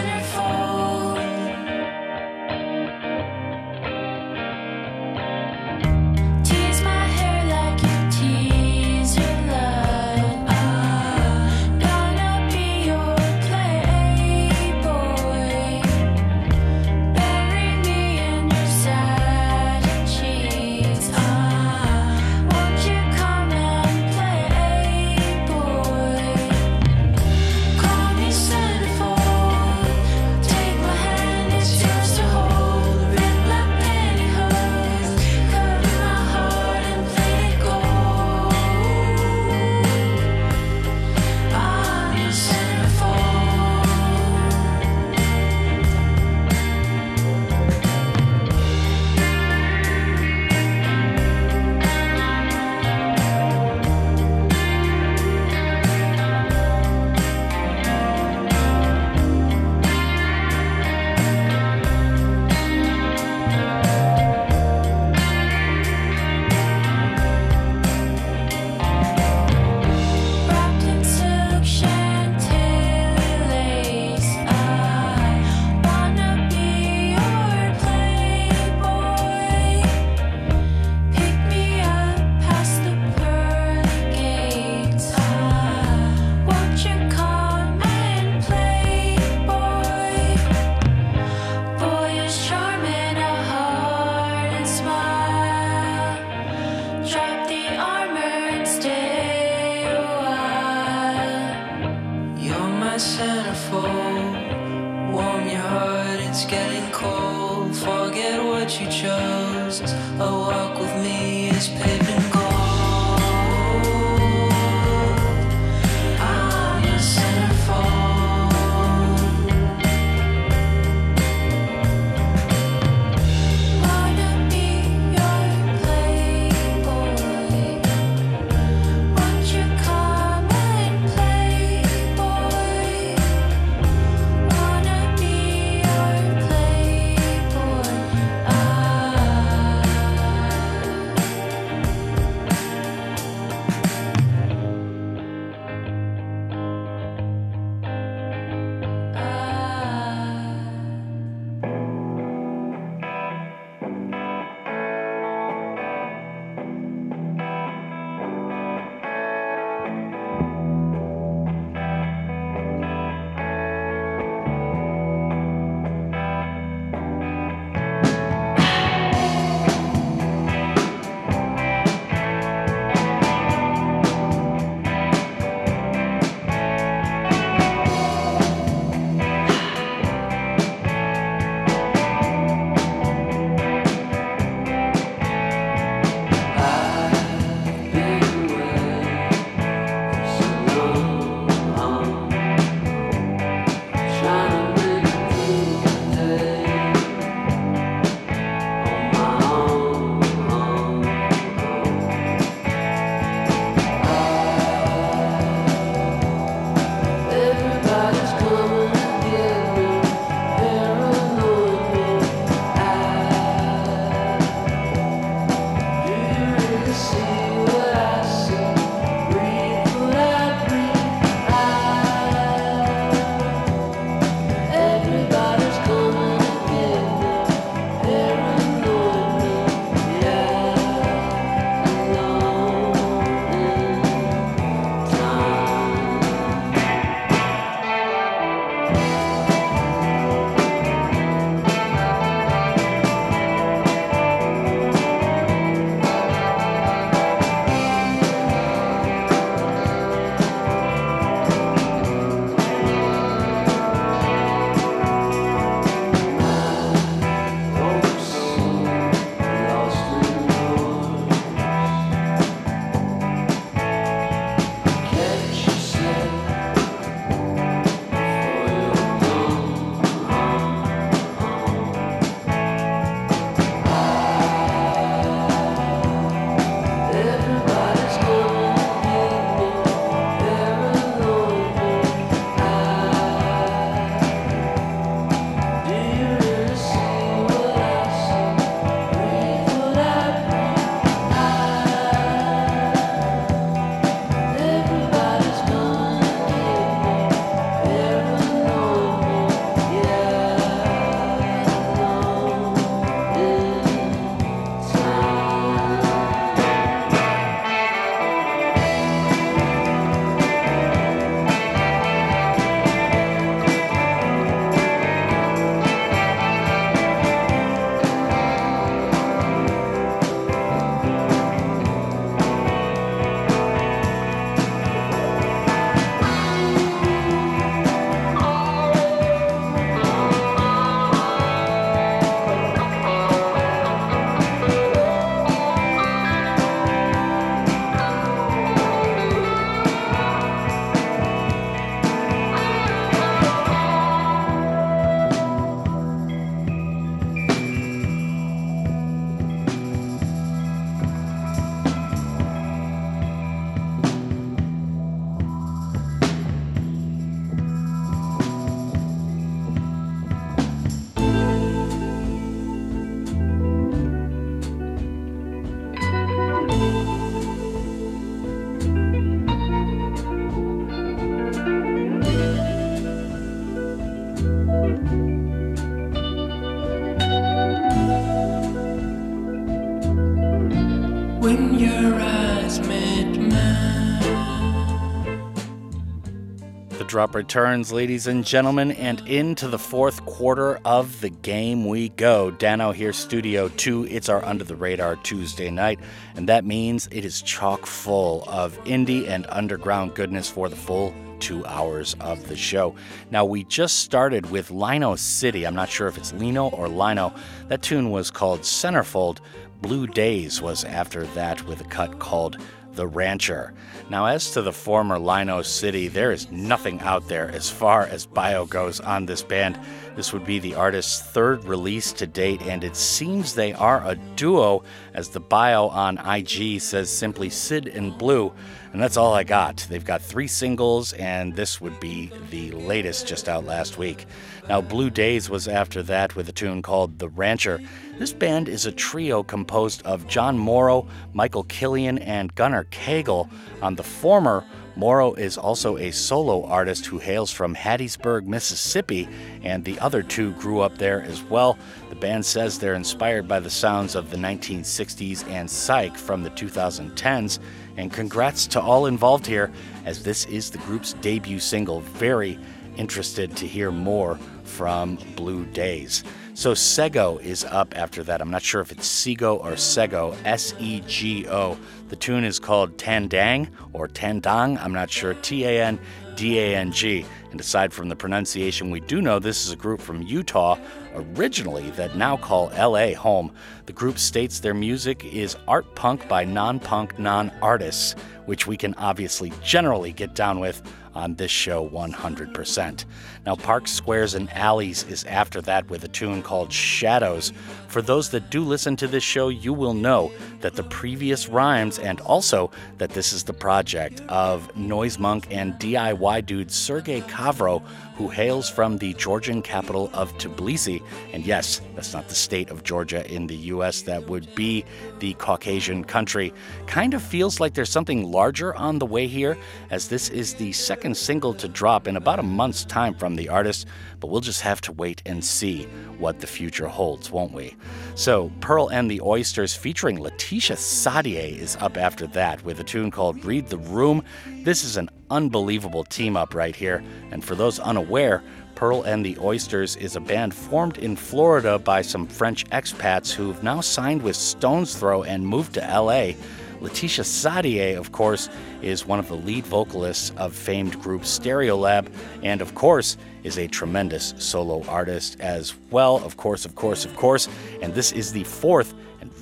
Drop returns, ladies and gentlemen, and into the fourth quarter of the game we go. Dano here, Studio 2. It's our Under the Radar Tuesday night, and that means it is chock full of indie and underground goodness for the full two hours of the show. Now, we just started with Lino City. I'm not sure if it's Lino or Lino. That tune was called Centerfold. Blue Daze was after that with a cut called the Rancher. Now, as to the former Lino City, there is nothing out there as far as bio goes on this band. This would be the artist's third release to date, and it seems they are a duo, as the bio on IG says simply Sid and Blue. And that's all I got. They've got three singles, and this would be the latest just out last week. Now, Blue Daze was after that with a tune called The Rancher. This band is a trio composed of John Morrow, Michael Killian, and Gunnar Cagle. On the former, Morrow is also a solo artist who hails from Hattiesburg, Mississippi, and the other two grew up there as well. The band says they're inspired by the sounds of the 1960s and Psych from the 2010s. And congrats to all involved here, as this is the group's debut single. Very interested to hear more from Blue Daze. So Sego is up after that. I'm not sure if it's Sego or Sego, S E G O. The tune is called Tandang or Tandang. I'm not sure. T A N D A N G. And aside from the pronunciation, we do know this is a group from Utah originally that now call LA home. The group states their music is art punk by non punk non artists, which we can obviously generally get down with on this show 100%. Now, Parks, Squares, and Alleys is after that with a tune called Shadows. For those that do listen to this show, you will know that the previous rhymes and also that this is the project of Noise Monk and DIY dude Sergei Kavro, who hails from the Georgian capital of Tbilisi. And yes, that's not the state of Georgia in the US, that would be the Caucasian country. Kind of feels like there's something larger on the way here, as this is the second single to drop in about a month's time from the artist, but we'll just have to wait and see what the future holds, won't we? So, Pearl and the Oysters featuring Laetitia Sadier is up after that with a tune called Read the Room. This is an unbelievable team up right here, and for those unaware, Pearl and the Oysters is a band formed in Florida by some French expats who've now signed with Stones Throw and moved to LA. Laetitia Sadier, of course, is one of the lead vocalists of famed group Stereolab, and of course, is a tremendous solo artist as well. Of course, of course, of course. And this is the fourth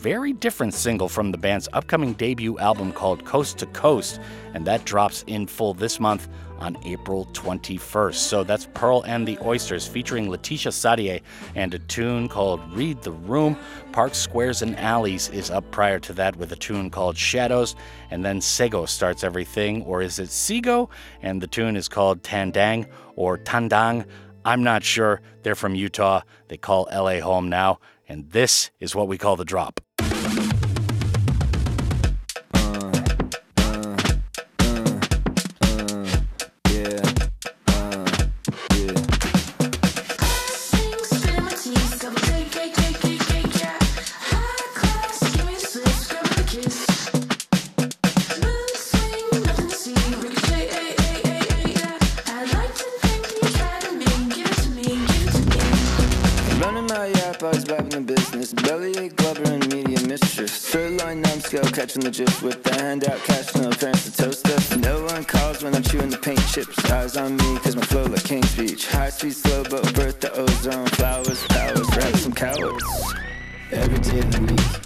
very different single from the band's upcoming debut album called Coast to Coast, and that drops in full this month on April 21st. So that's Pearl and the Oysters featuring Laetitia Sadier and a tune called Read the Room. Park Squares, and Alleys is up prior to that with a tune called Shadows. And then Sego starts everything, or is it Sego? And the tune is called Tandang or Tandang. I'm not sure. They're from Utah. They call LA home now. And this is what we call the drop. Catching the gist with the handout, cash, no parents to toast us. No one calls when I'm chewing the paint chips. Eyes on me, cause my flow like King's Speech. High speed, slow but birth the ozone. Flowers, powers, rap some cowards. Every day of the week.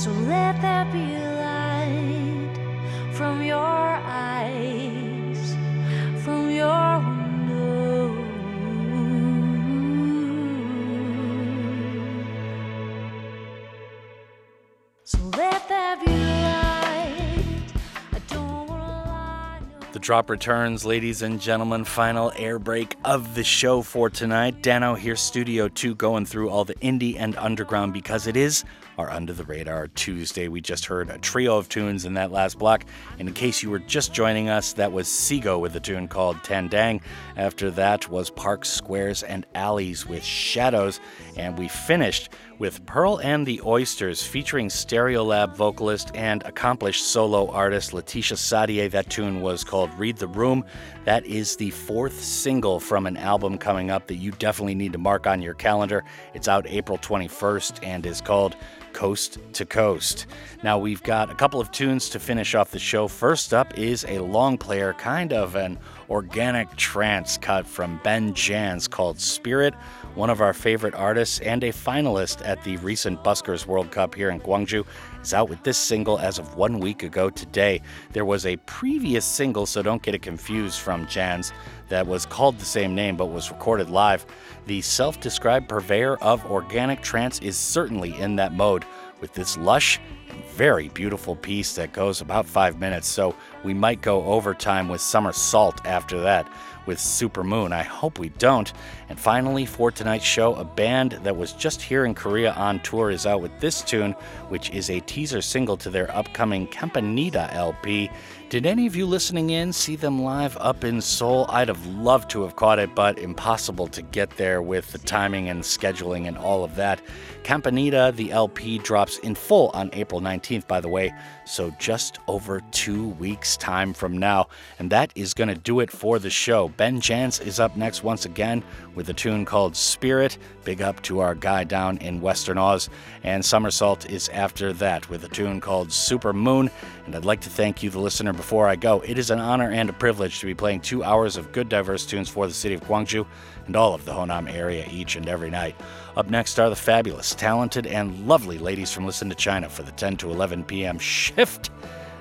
So let there be light from your eyes, from your window. So let there be light. The drop returns, ladies and gentlemen. Final air break of the show for tonight. Dano here, Studio 2, going through all the indie and underground because it is our Under the Radar Tuesday. We just heard a trio of tunes in that last block. And in case you were just joining us, that was Sego with a tune called Tandang. After that was Parks, Squares, and Alleys with Shadows. And we finished with Pearl and the Oysters featuring Stereolab vocalist and accomplished solo artist Laetitia Sadier. That tune was called Read the Room. That is the fourth single from an album coming up that you definitely need to mark on your calendar. It's out April 21st and is called Coast to Coast. Now we've got a couple of tunes to finish off the show. First up is a long player, kind of an organic trance cut from Ben Jansz called Spirit, one of our favorite artists and a finalist at the recent Buskers World Cup here in Gwangju. Is out with this single as of one week ago today. There was a previous single, so don't get it confused, from Jansz that was called the same name but was recorded live. The self described purveyor of organic trance is certainly in that mode with this lush and very beautiful piece that goes about five minutes. So we might go overtime with Summer Salt after that with Super Moon. I hope we don't. And finally, for tonight's show, a band that was just here in Korea on tour is out with this tune, which is a teaser single to their upcoming Campanita LP. Did any of you listening in see them live up in Seoul? I'd have loved to have caught it, but impossible to get there with the timing and scheduling and all of that. Campanita, the LP, drops in full on April 19th, by the way, so just over two weeks' time from now. And that is going to do it for the show. Ben Jansz is up next once again with a tune called Spirit. Big up to our guy down in Western Oz. And Summer Salt is after that with a tune called Super Moon. And I'd like to thank you, the listener, before I go. It is an honor and a privilege to be playing two hours of good, diverse tunes for the city of Gwangju and all of the Honam area each and every night. Up next are the fabulous, talented, and lovely ladies from Listen to China for the 10 to 11 p.m. shift.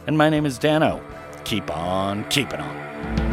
And my name is Dano. Keep on keeping on.